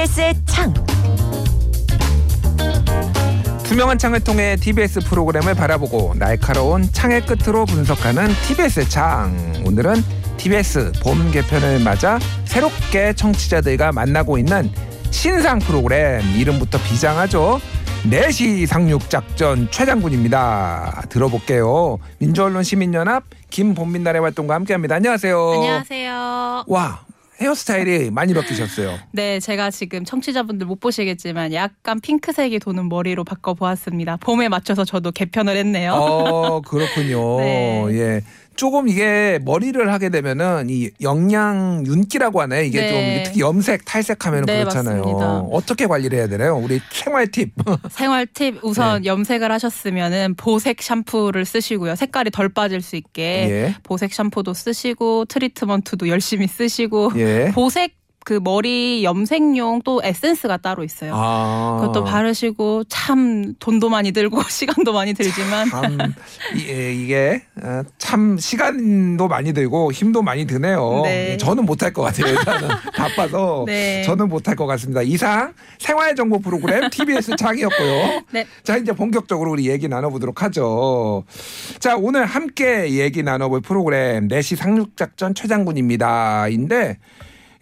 TBS의 창. 투명한 창을 통해 TBS 프로그램을 바라보고 날카로운 창의 끝으로 분석하는 TBS의 창. 오늘은 TBS 봄 개편을 맞아 새롭게 청취자들과 만나고 있는 신상 프로그램 이름부터 비장하죠. 4시 상륙 작전 최장군입니다. 들어볼게요. 민주언론 시민연합 김본민날의 활동과 함께합니다. 안녕하세요. 안녕하세요. 와 헤어스타일이 많이 바뀌셨어요. 네, 제가 지금 청취자분들 못 보시겠지만 약간 핑크색이 도는 머리로 바꿔 보았습니다. 봄에 맞춰서 저도 개편을 했네요. 어 그렇군요. 네. 예. 조금 이게 머리를 하게 되면은 이 영양 윤기라고 하나요? 이게 네. 좀 특히 염색 탈색하면 네, 그렇잖아요. 맞습니다. 어떻게 관리를 해야 되나요? 우리 생활 팁. 생활 팁 우선 네. 염색을 하셨으면은 보색 샴푸를 쓰시고요. 색깔이 덜 빠질 수 있게 예. 보색 샴푸도 쓰시고 트리트먼트도 열심히 쓰시고 예. 보색 그 머리 염색용 또 에센스가 따로 있어요. 아. 그것도 바르시고 참 돈도 많이 들고 시간도 많이 들지만 참 이- 예, 이게 어, 참 시간도 많이 들고 힘도 많이 드네요. 네. 저는 못할 것 같아요. 일단은 바빠서 네. 저는 못할 것 같습니다. 이상 생활 정보 프로그램 TBS 창이었고요. 네. 자 이제 본격적으로 우리 얘기 나눠보도록 하죠. 자 오늘 함께 얘기 나눠볼 프로그램 4시 상륙작전 최장군입니다.인데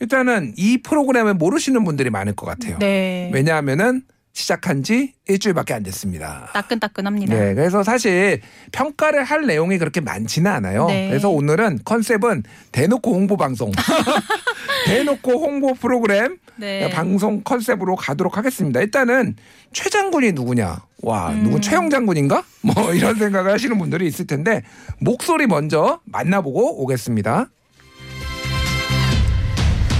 일단은 이 프로그램을 모르시는 분들이 많을 것 같아요. 네. 왜냐하면은 시작한 지 일주일밖에 안 됐습니다. 따끈따끈합니다. 네, 그래서 사실 평가를 할 내용이 그렇게 많지는 않아요. 네. 그래서 오늘은 컨셉은 대놓고 홍보 방송, 대놓고 홍보 프로그램 네. 방송 컨셉으로 가도록 하겠습니다. 일단은 최 장군이 누구냐? 와, 음. 누군 최영 장군인가? 뭐 이런 생각을 하시는 분들이 있을 텐데 목소리 먼저 만나보고 오겠습니다.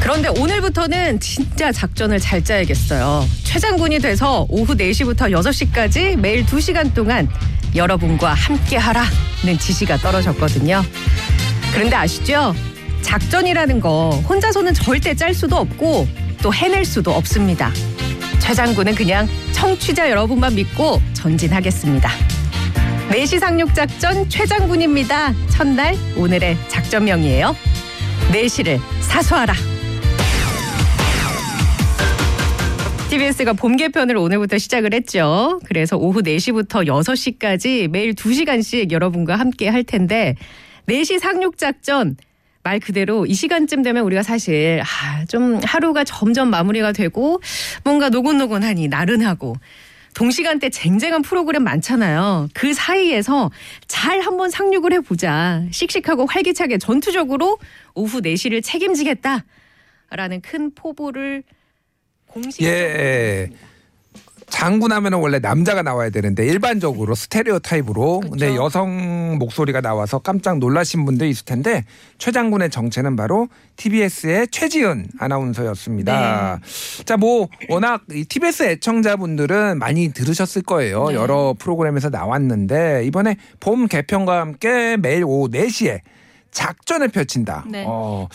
그런데 오늘부터는 진짜 작전을 잘 짜야겠어요. 최장군이 돼서 오후 4시부터 6시까지 매일 2시간 동안 여러분과 함께 하라는 지시가 떨어졌거든요. 그런데 아시죠? 작전이라는 거 혼자서는 절대 짤 수도 없고 또 해낼 수도 없습니다. 최장군은 그냥 청취자 여러분만 믿고 전진하겠습니다. 4시 상륙 작전 최장군입니다. 첫날 오늘의 작전명이에요. 4시를 사수하라. TBS가 봄 개편을 오늘부터 시작을 했죠. 그래서 오후 4시부터 6시까지 매일 2시간씩 여러분과 함께 할 텐데 4시 상륙작전 말 그대로 이 시간쯤 되면 우리가 사실 아, 좀 하루가 점점 마무리가 되고 뭔가 노곤노곤하니 나른하고 동시간대 쟁쟁한 프로그램 많잖아요. 그 사이에서 잘 한번 상륙을 해보자. 씩씩하고 활기차게 전투적으로 오후 4시를 책임지겠다. 라는 큰 포부를 공식적으로 예. 장군 하면은 원래 남자가 나와야 되는데 일반적으로 스테레오 타입으로 그쵸. 근데 여성 목소리가 나와서 깜짝 놀라신 분들 있을 텐데 최 장군의 정체는 바로 TBS의 최지은 아나운서였습니다. 네. 자, 뭐 워낙 이 TBS 애청자분들은 많이 들으셨을 거예요. 네. 여러 프로그램에서 나왔는데 이번에 봄 개편과 함께 매일 오후 4시에 작전을 펼친다. 네. 어,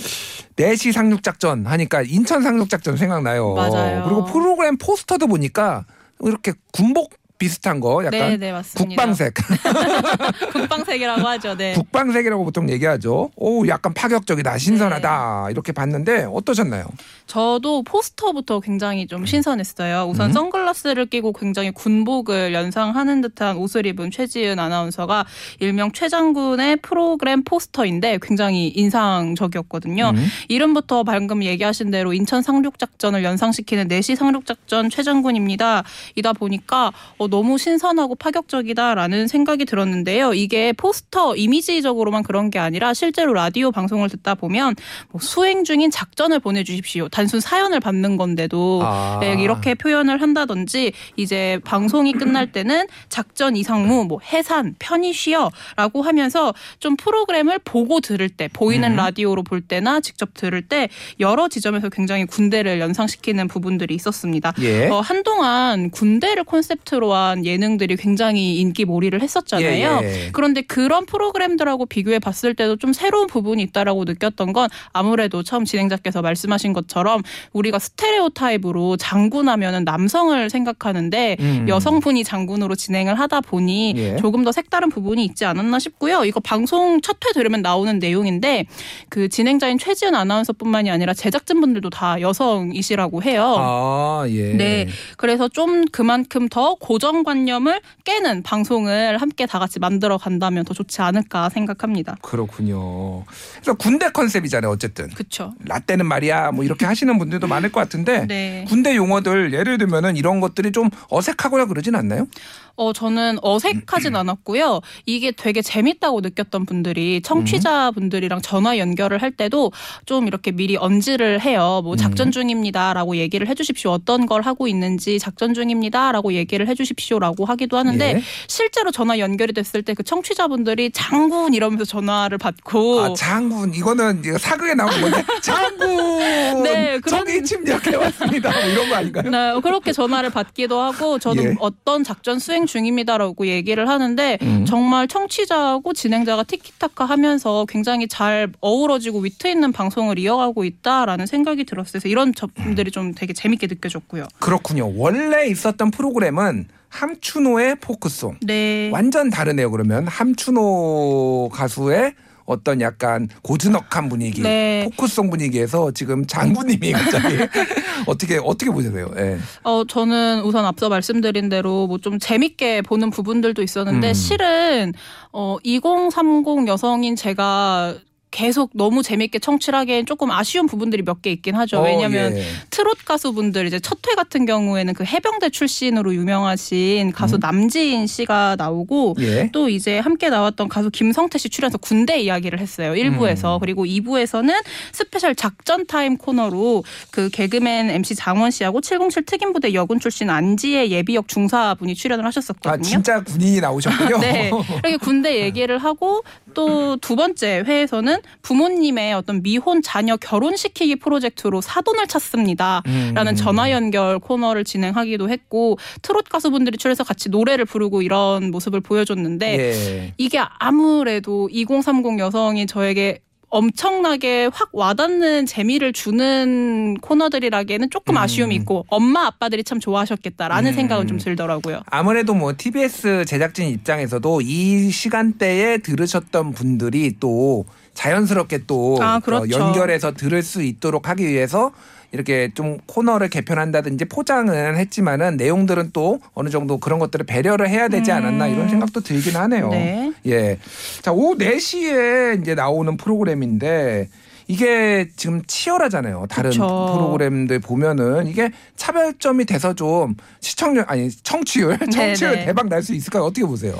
4시 상륙작전 하니까 인천 상륙작전 생각나요. 맞아요. 그리고 프로그램 포스터도 보니까 이렇게 군복 비슷한 거 약간 네, 네, 맞습니다. 국방색, 국방색이라고 하죠. 네. 국방색이라고 보통 얘기하죠. 오, 약간 파격적이다, 신선하다 이렇게 봤는데 어떠셨나요? 저도 포스터부터 굉장히 좀 신선했어요. 우선 음. 선글라스를 끼고 굉장히 군복을 연상하는 듯한 옷을 입은 최지은 아나운서가 일명 최장군의 프로그램 포스터인데 굉장히 인상적이었거든요. 음. 이름부터 방금 얘기하신 대로 인천 상륙 작전을 연상시키는 4시 상륙 작전 최장군입니다. 이다 보니까 어, 너무 신선하고 파격적이다라는 생각이 들었는데요. 이게 포스터 이미지적으로만 그런 게 아니라 실제로 라디오 방송을 듣다 보면 뭐 수행 중인 작전을 보내주십시오. 단순 사연을 받는 건데도 아. 네, 이렇게 표현을 한다든지 이제 방송이 끝날 때는 작전 이상무, 뭐 해산, 편히 쉬어라고 하면서 좀 프로그램을 보고 들을 때 보이는 음. 라디오로 볼 때나 직접 들을 때 여러 지점에서 굉장히 군대를 연상시키는 부분들이 있었습니다. 예. 어, 한동안 군대를 콘셉트로 한 관련한 예능들이 굉장히 인기 몰이를 했었잖아요. 예, 예. 그런데 그런 프로그램들하고 비교해 봤을 때도 좀 새로운 부분이 있다라고 느꼈던 건 아무래도 처음 진행자께서 말씀하신 것처럼 우리가 스테레오 타입으로 장군하면은 남성을 생각하는데 음. 여성분이 장군으로 진행을 하다 보니 예. 조금 더 색다른 부분이 있지 않았나 싶고요. 이거 방송 첫 회 들으면 나오는 내용인데 그 진행자인 최지은 아나운서뿐만이 아니라 제작진분들도 다 여성이시라고 해요. 아, 예. 네. 그래서 좀 그만큼 더 고정 관념을 깨는 방송을 함께 다 같이 만들어 간다면 더 좋지 않을까 생각합니다. 그렇군요. 그래서 군대 컨셉이잖아요, 어쨌든. 그렇죠. 라떼는 말이야, 뭐 이렇게 하시는 분들도 많을 것 같은데. 네. 군대 용어들 예를 들면은 이런 것들이 좀 어색하거나 그러진 않나요? 어, 저는 어색하진 않았고요. 이게 되게 재밌다고 느꼈던 분들이 청취자분들이랑 전화 연결을 할 때도 좀 이렇게 미리 언지를 해요. 뭐 작전 중입니다라고 얘기를 해 주십시오. 어떤 걸 하고 있는지 작전 중입니다라고 얘기를 해 주십시오라고 하기도 하는데 예. 실제로 전화 연결이 됐을 때 그 청취자분들이 장군 이러면서 전화를 받고 아, 장군 이거는 이거 사극에 나오는 건데 장군 네, 그런- 적이 침략해 왔습니다. 뭐 이런 거 아닌가요? 네, 그렇게 전화를 받기도 하고 저는 예. 어떤 작전 수행 중입니다라고 얘기를 하는데 음. 정말 청취자하고 진행자가 티키타카 하면서 굉장히 잘 어우러지고 위트 있는 방송을 이어가고 있다라는 생각이 들었어요. 그래서 이런 점들이 좀 되게 재밌게 느껴졌고요. 그렇군요. 원래 있었던 프로그램은 함춘호의 포크송 네. 완전 다르네요. 그러면 함춘호 가수의 어떤 약간 고즈넉한 분위기, 네. 포크송 분위기에서 지금 장군님이 갑자기 어떻게 어떻게 보세요? 예. 어, 저는 우선 앞서 말씀드린 대로 뭐 좀 재밌게 보는 부분들도 있었는데 음. 실은 어, 2030 여성인 제가 계속 너무 재밌게 청취를 하기엔 조금 아쉬운 부분들이 몇 개 있긴 하죠. 어, 왜냐하면 예. 트롯 가수분들 이제 첫 회 같은 경우에는 그 해병대 출신으로 유명하신 가수 남진 씨가 나오고 음. 예. 또 이제 함께 나왔던 가수 김성태 씨 출연해서 군대 이야기를 했어요. 1부에서. 음. 그리고 2부에서는 스페셜 작전 타임 코너로 그 개그맨 MC 장원 씨하고 707 특임부대 여군 출신 안지의 예비역 중사분이 출연을 하셨었거든요. 아 진짜 군인이 나오셨군요. 네. 이렇게 군대 얘기를 하고 또 두 번째 회에서는 부모님의 어떤 미혼 자녀 결혼시키기 프로젝트로 사돈을 찾습니다. 음. 라는 전화 연결 코너를 진행하기도 했고 트롯 가수분들이 출연해서 같이 노래를 부르고 이런 모습을 보여줬는데 예. 이게 아무래도 2030 여성이 저에게 엄청나게 확 와닿는 재미를 주는 코너들이라기에는 조금 음. 아쉬움이 있고 엄마 아빠들이 참 좋아하셨겠다라는 음. 생각은 좀 들더라고요. 아무래도 뭐 TBS 제작진 입장에서도 이 시간대에 들으셨던 분들이 또 자연스럽게 또 아, 어, 그렇죠. 연결해서 들을 수 있도록 하기 위해서 이렇게 좀 코너를 개편한다든지 포장은 했지만은 내용들은 또 어느 정도 그런 것들을 배려를 해야 되지 않았나 이런 생각도 들긴 하네요. 음. 네. 예. 자, 오후 4시에 이제 나오는 프로그램인데 이게 지금 치열하잖아요. 다른 그쵸. 프로그램들 보면은 이게 차별점이 돼서 좀 시청률 아니 청취율 청취율 네. 대박 날 수 있을까요? 어떻게 보세요?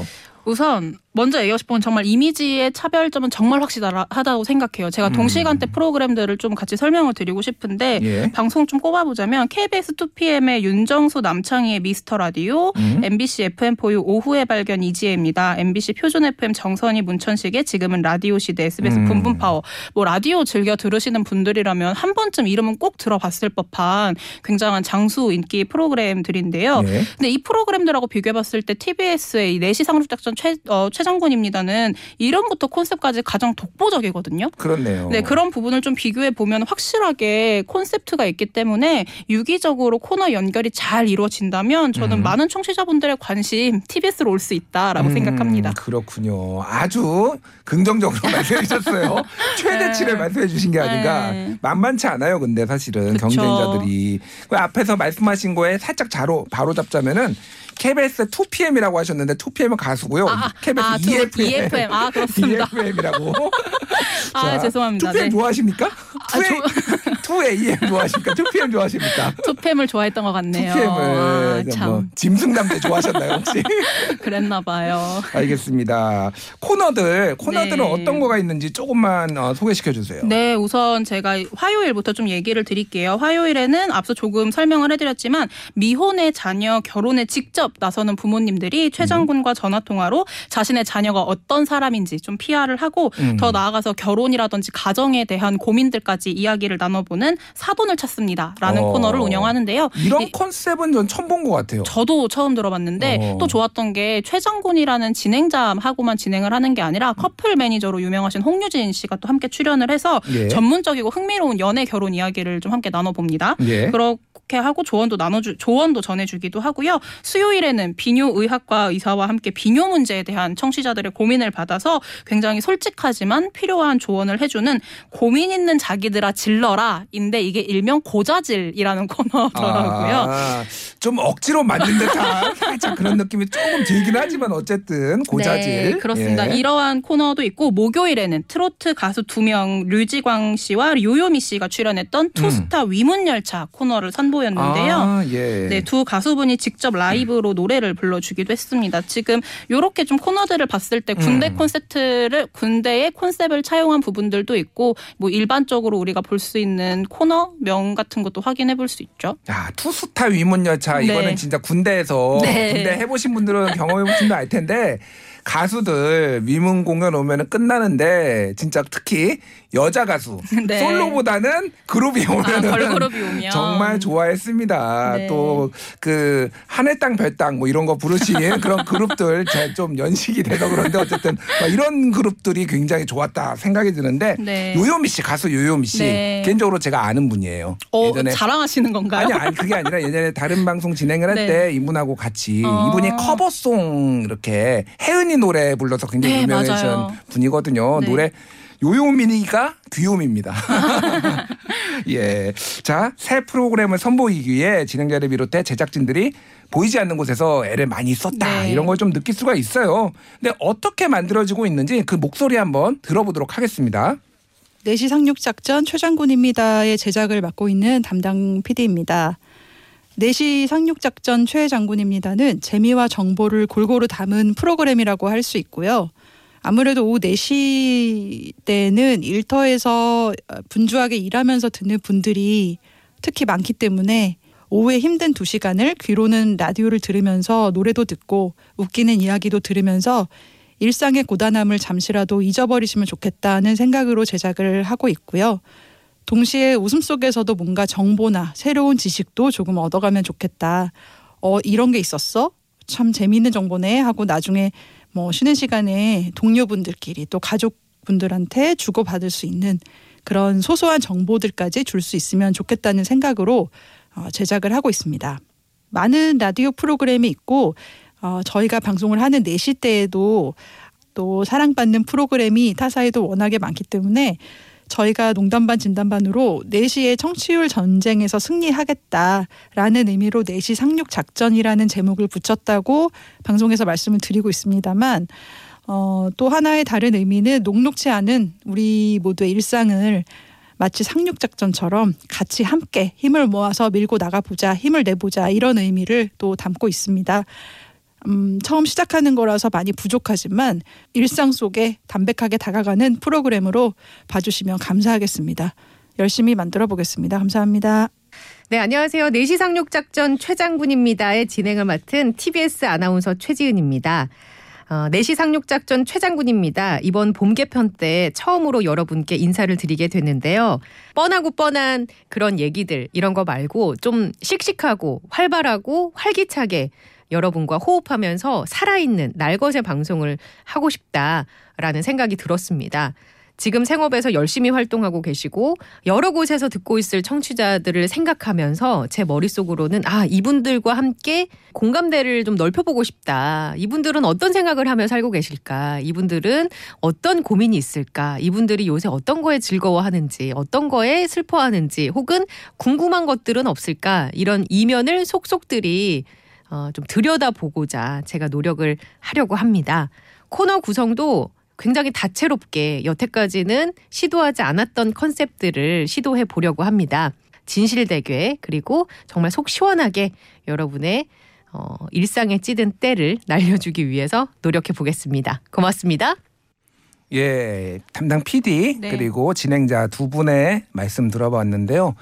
우선 먼저 얘기하고 싶은 건 정말 이미지의 차별점은 정말 확실하다고 생각해요. 제가 음. 동시간대 프로그램들을 좀 같이 설명을 드리고 싶은데 예. 방송 좀 꼽아보자면 KBS 2PM의 윤정수 남창희의 미스터 라디오, 음. MBC FM4U 오후의 발견 이지혜입니다. MBC 표준 FM 정선희 문천식의 지금은 라디오 시대 SBS 음. 분분 파워. 뭐 라디오 즐겨 들으시는 분들이라면 한 번쯤 이름은 꼭 들어봤을 법한 굉장한 장수 인기 프로그램들인데요. 예. 근데 이 프로그램들하고 비교해봤을 때 TBS의 이 4시 상륙작전 최, 어, 최 장군입니다는 이름부터 콘셉트까지 가장 독보적이거든요. 그렇네요. 네, 그런 부분을 좀 비교해 보면 확실하게 콘셉트가 있기 때문에 유기적으로 코너 연결이 잘 이루어진다면 저는 음. 많은 청취자분들의 관심 TBS로 올 수 있다라고 음, 생각합니다. 그렇군요. 아주 긍정적으로 말씀해 주셨어요. 최대치를 네. 말씀해 주신 게 아닌가. 네. 만만치 않아요. 근데 사실은 그쵸. 경쟁자들이. 그 앞에서 말씀하신 거에 살짝 자로 바로 잡자면은 KBS 2PM이라고 하셨는데 2PM은 가수고요. 아, KBS 아, 두- EFM. EFM. 아, 그렇습니다. EFM이라고. 아, 죄송합니다. 2PM 네. 좋아하십니까? 아, 2A, 2AM 좋아하십니까? 2PM 좋아하십니까? 투팸을 좋아했던 것 같네요. 2PM을 아, 참 뭐 짐승남대 좋아하셨나요 혹시? 그랬나 봐요. 알겠습니다. 코너들 코너들은 네. 어떤 거가 있는지 조금만 어, 소개시켜 주세요. 네, 우선 제가 화요일부터 좀 얘기를 드릴게요. 화요일에는 앞서 조금 설명을 해드렸지만 미혼의 자녀 결혼에 직접 나서는 부모님들이 최 장군과 전화 통화로 자신의 자녀가 어떤 사람인지 좀 PR을 하고 음. 더 나아가서 결혼이라든지 가정에 대한 고민들까지 이야기를 나눠보는 사돈을 찾습니다라는 어. 코너를 운영하는데요. 이런 이- 컨셉은 전 처음 본 것 같아요. 저도 처음 들어봤는데 어. 또 좋았던 게 최장군이라는 진행자하고만 진행을 하는 게 아니라 커플 매니저로 유명하신 홍유진 씨가 또 함께 출연을 해서 예. 전문적이고 흥미로운 연애 결혼 이야기를 좀 함께 나눠봅니다. 예. 그렇게 하고 조언도 나눠주 조언도 전해주기도 하고요. 수요일에는 비뇨 의학과 의사와 함께 비뇨 문제에 대한 청취자들의 고민을 받아서 굉장히 솔직하지만 필요 한 조언을 해주는 고민 있는 자기들아 질러라인데 이게 일명 고자질이라는 코너더라고요. 아, 좀 억지로 만든 듯한 살짝 그런 느낌이 조금 들긴 하지만 어쨌든 고자질. 네, 그렇습니다. 예. 이러한 코너도 있고 목요일에는 트로트 가수 두 명 류지광 씨와 요요미 씨가 출연했던 투스타 위문열차 코너를 선보였는데요. 음. 아, 예. 네, 두 가수분이 직접 라이브로 노래를 불러주기도 했습니다. 지금 요렇게 좀 코너들을 봤을 때 군대 음. 콘셉트를 군대의 콘셉트를 차용한 부분들도 있고 뭐 일반적으로 우리가 볼 수 있는 코너명 같은 것도 확인해 볼 수 있죠. 야, 투스타 위문 열차 네. 이거는 진짜 군대에서 네. 군대 해보신 분들은 경험해 보신 분알 텐데 가수들 위문 공연 오면은 끝나는데 진짜 특히 여자 가수 네. 솔로보다는 그룹이 아, 오면은 걸그룹이 오면 정말 좋아했습니다. 네. 또그 하늘 땅 별 땅 뭐 이런 거 부르신 그런 그룹들 제가 좀 연식이 돼서 그런데 어쨌든 막 이런 그룹들이 굉장히 좋았다 생각이 드는데 네. 요요미 씨 가수 요요미 씨 네. 개인적으로 제가 아는 분이에요. 어, 예전에 자랑하시는 건가요? 아니, 아니 그게 아니라 예전에 다른 방송 진행을 할 네. 때 이분하고 같이 어. 이분이 커버송 이렇게 혜은이 노래 불러서 굉장히 네, 유명해진. 분이거든요. 네. 노래 요요미니가 귀요미입니다. 예. 자, 새 프로그램을 선보이기 위해 진행자를 비롯해 제작진들이 보이지 않는 곳에서 애를 많이 썼다. 네. 이런 걸 좀 느낄 수가 있어요. 근데 어떻게 만들어지고 있는지 그 목소리 한번 들어보도록 하겠습니다. 4시 상륙 작전 최장군입니다의 제작을 맡고 있는 담당 PD입니다. 4시 상륙 작전 최 장군입니다는 재미와 정보를 골고루 담은 프로그램이라고 할 수 있고요. 아무래도 오후 4시 때는 일터에서 분주하게 일하면서 듣는 분들이 특히 많기 때문에 오후에 힘든 두 시간을 귀로는 라디오를 들으면서 노래도 듣고 웃기는 이야기도 들으면서 일상의 고단함을 잠시라도 잊어버리시면 좋겠다는 생각으로 제작을 하고 있고요. 동시에 웃음 속에서도 뭔가 정보나 새로운 지식도 조금 얻어가면 좋겠다. 어, 이런 게 있었어? 참 재미있는 정보네 하고 나중에 뭐 쉬는 시간에 동료분들끼리 또 가족분들한테 주고받을 수 있는 그런 소소한 정보들까지 줄 수 있으면 좋겠다는 생각으로 어, 제작을 하고 있습니다. 많은 라디오 프로그램이 있고 어, 저희가 방송을 하는 4시 때에도 또 사랑받는 프로그램이 타사에도 워낙에 많기 때문에 저희가 농담반 진담반으로 4시의 청취율 전쟁에서 승리하겠다라는 의미로 4시 상륙 작전이라는 제목을 붙였다고 방송에서 말씀을 드리고 있습니다만 어, 또 하나의 다른 의미는 녹록치 않은 우리 모두의 일상을 마치 상륙 작전처럼 같이 함께 힘을 모아서 밀고 나가보자, 힘을 내보자 이런 의미를 또 담고 있습니다. 음, 처음 시작하는 거라서 많이 부족하지만 일상 속에 담백하게 다가가는 프로그램으로 봐주시면 감사하겠습니다. 열심히 만들어 보겠습니다. 감사합니다. 네, 안녕하세요. 4시 상륙 작전 최장군입니다의 진행을 맡은 TBS 아나운서 최지은입니다. 어, 4시 상륙 작전 최장군입니다. 이번 봄 개편 때 처음으로 여러분께 인사를 드리게 됐는데요. 뻔하고 뻔한 그런 얘기들 이런 거 말고 좀 씩씩하고 활발하고 활기차게 여러분과 호흡하면서 살아있는 날것의 방송을 하고 싶다라는 생각이 들었습니다. 지금 생업에서 열심히 활동하고 계시고 여러 곳에서 듣고 있을 청취자들을 생각하면서 제 머릿속으로는 아, 이분들과 함께 공감대를 좀 넓혀보고 싶다. 이분들은 어떤 생각을 하며 살고 계실까? 이분들은 어떤 고민이 있을까? 이분들이 요새 어떤 거에 즐거워하는지, 어떤 거에 슬퍼하는지, 혹은 궁금한 것들은 없을까? 이런 이면을 속속들이 어, 좀 들여다보고자 제가 노력을 하려고 합니다. 코너 구성도 굉장히 다채롭게 여태까지는 시도하지 않았던 컨셉들을 시도해 보려고 합니다. 진실되게 그리고 정말 속 시원하게 여러분의 어, 일상에 찌든 때를 날려주기 위해서 노력해 보겠습니다. 고맙습니다. 예, 담당 PD 네. 그리고 진행자 두 분의 말씀 들어봤는데요.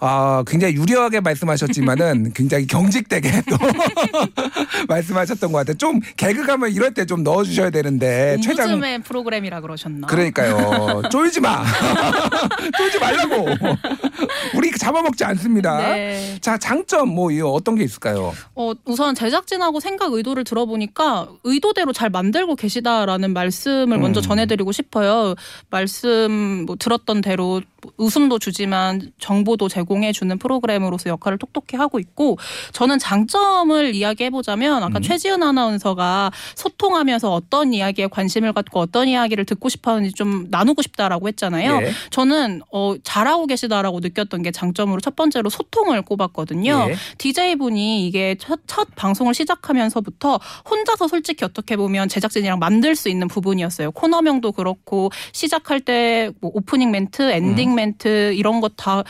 아, 굉장히 유려하게 말씀하셨지만은 굉장히 경직되게 또 말씀하셨던 것 같아요. 좀 개그감을 이럴 때 좀 넣어주셔야 되는데 네, 최장 옴부즈맨 프로그램이라 그러셨나? 그러니까요. 쫄지 마. 쫄지 말라고. 우리 잡아먹지 않습니다. 네. 자 장점 뭐 어떤 게 있을까요? 어, 우선 제작진하고 생각 의도를 들어보니까 의도대로 잘 만들고 계시다라는 말씀을 음. 먼저 전 해드리고 싶어요. 말씀 뭐 들었던 대로 웃음도 주지만 정보도 제공해 주는 프로그램으로서 역할을 똑똑히 하고 있고 저는 장점을 이야기해 보자면 아까 음. 최지은 아나운서가 소통하면서 어떤 이야기에 관심을 갖고 어떤 이야기를 듣고 싶어하는지 좀 나누고 싶다라고 했잖아요. 예. 저는 어, 잘하고 계시다라고 느꼈던 게 장점으로 첫 번째로 소통을 꼽았거든요. 예. DJ 분이 이게 첫, 첫 방송을 시작하면서부터 혼자서 솔직히 어떻게 보면 제작진이랑 만들 수 있는 부분이었어요. 코너명도 그렇고 시작할 때 뭐 오프닝 멘트, 음. 엔딩 멘트 이런 것 다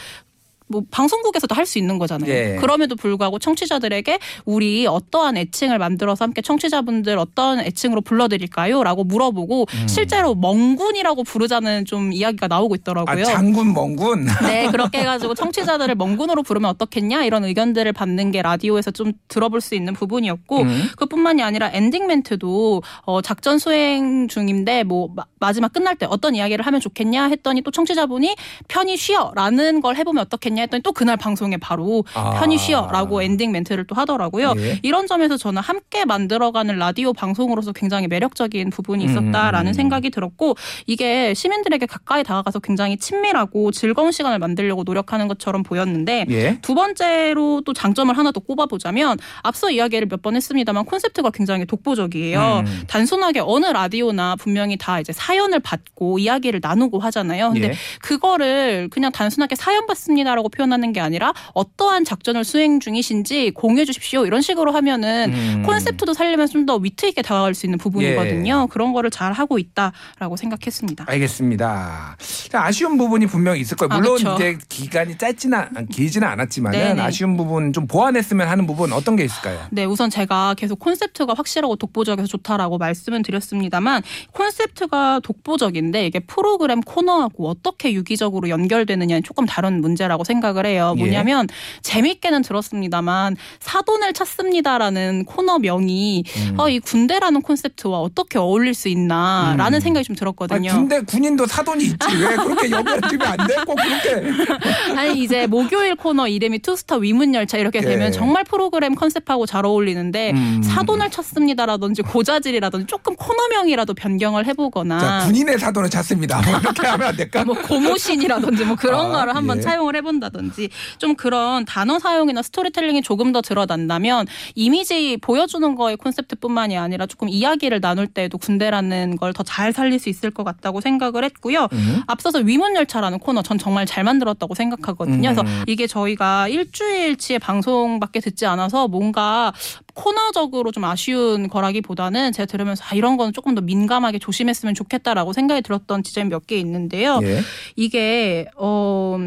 뭐 방송국에서도 할 수 있는 거잖아요. 예. 그럼에도 불구하고 청취자들에게 우리 어떠한 애칭을 만들어서 함께 청취자분들 어떤 애칭으로 불러드릴까요?라고 물어보고 실제로 멍군이라고 부르자는 좀 이야기가 나오고 음. 아 있더라고요. 장군 멍군. 네, 그렇게 해가지고 청취자들을 멍군으로 부르면 어떻겠냐 이런 의견들을 받는 게 라디오에서 좀 들어볼 수 있는 부분이었고 음. 그뿐만이 아니라 엔딩 멘트도 어, 작전 수행 중인데 뭐 마, 마지막 끝날 때 어떤 이야기를 하면 좋겠냐 했더니 또 청취자분이 편히 쉬어라는 걸 해보면 어떻겠냐 했더니 또 그날 방송에 바로 아. 편히 쉬어라고 엔딩 멘트를 또 하더라고요. 예. 이런 점에서 저는 함께 만들어가는 라디오 방송으로서 굉장히 매력적인 부분이 있었다라는 음. 생각이 들었고 이게 시민들에게 가까이 다가가서 굉장히 친밀하고 즐거운 시간을 만들려고 노력하는 것처럼 보였는데 예. 두 번째로 또 장점을 하나 더 꼽아보자면 앞서 이야기를 몇 번 했습니다만 콘셉트가 굉장히 독보적이에요. 음. 단순하게 어느 라디오나 분명히 다 이제 사연을 받고 이야기를 나누고 하잖아요. 근데 예. 그거를 그냥 단순하게 사연 받습니다라고 표현하는 게 아니라 어떠한 작전을 수행 중이신지 공유해 주십시오. 이런 식으로 하면은 음. 콘셉트도 살리면서 좀더 위트 있게 다가갈 수 있는 부분이거든요. 예. 그런 거를 잘 하고 있다라고 생각했습니다. 알겠습니다. 자, 아쉬운 부분이 분명 히 있을 거예요. 아, 물론 그쵸. 이제 기간이 짧지는 길지는 않았지만은 네네. 아쉬운 부분 좀 보완했으면 하는 부분 어떤 게 있을까요? 네, 우선 제가 계속 콘셉트가 확실하고 독보적이어서 좋다라고 말씀은 드렸습니다만 콘셉트가 독보적인데 이게 프로그램 코너하고 어떻게 유기적으로 연결되느냐는 조금 다른 문제라고 생각 을 해요. 예. 뭐냐면 재밌게는 들었습니다만 사돈을 찾습니다라는 코너 명이 음. 어, 이 군대라는 콘셉트와 어떻게 어울릴 수 있나라는 음. 생각이 좀 아니, 들었거든요. 군대 군인도 사돈이 있지 왜 그렇게 연결되면 안 돼? 꼭 그렇게 아니 이제 목요일 코너 이름이 투스타 위문 열차 이렇게 되면 예. 정말 프로그램 컨셉하고 잘 어울리는데 음. 사돈을 찾습니다라든지 고자질이라든지 조금 코너명이라도 변경을 해보거나 자 군인의 사돈을 찾습니다. 뭐 이렇게 하면 안 될까? 뭐 고무신이라든지 뭐 그런 아, 거를 한번 예. 차용을 해본다 든지 좀 그런 단어 사용이나 스토리텔링이 조금 더 드러난다면 이미지 보여주는 거의 콘셉트뿐만이 아니라 조금 이야기를 나눌 때에도 군대라는 걸 더 잘 살릴 수 있을 것 같다고 생각을 했고요. 음. 앞서서 위문열차라는 코너 전 정말 잘 만들었다고 생각하거든요. 음. 그래서 이게 저희가 일주일치의 방송밖에 듣지 않아서 뭔가 코너적으로 좀 아쉬운 거라기보다는 제가 들으면서 아, 이런 거는 조금 더 민감하게 조심했으면 좋겠다라고 생각이 들었던 지점이 몇 개 있는데요. 예. 이게 어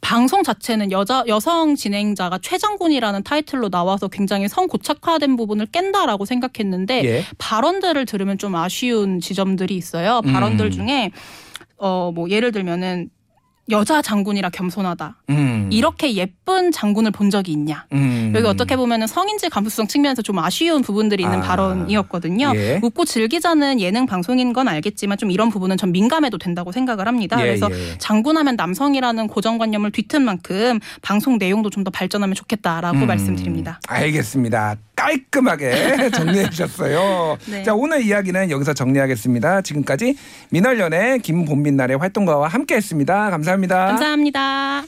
방송 자체는 여자 여성 진행자가 최장군이라는 타이틀로 나와서 굉장히 성고착화된 부분을 깬다라고 생각했는데 예. 발언들을 들으면 좀 아쉬운 지점들이 있어요. 발언들 음. 중에 어 뭐 예를 들면은 여자 장군이라 겸손하다. 음. 이렇게 예쁜 장군을 본 적이 있냐? 음. 여기 어떻게 보면은 성인지 감수성 측면에서 좀 아쉬운 부분들이 있는 아. 발언이었거든요. 예. 웃고 즐기자는 예능 방송인 건 알겠지만 좀 이런 부분은 전 민감해도 된다고 생각을 합니다. 예, 그래서 예. 장군하면 남성이라는 고정관념을 뒤튼 만큼 방송 내용도 좀 더 발전하면 좋겠다라고 음. 말씀드립니다. 알겠습니다. 깔끔하게 정리해 주셨어요. 네. 자 오늘 이야기는 여기서 정리하겠습니다. 지금까지 민월연의 김본민 날의 활동가와 함께 했습니다. 감사합니다. 감사합니다.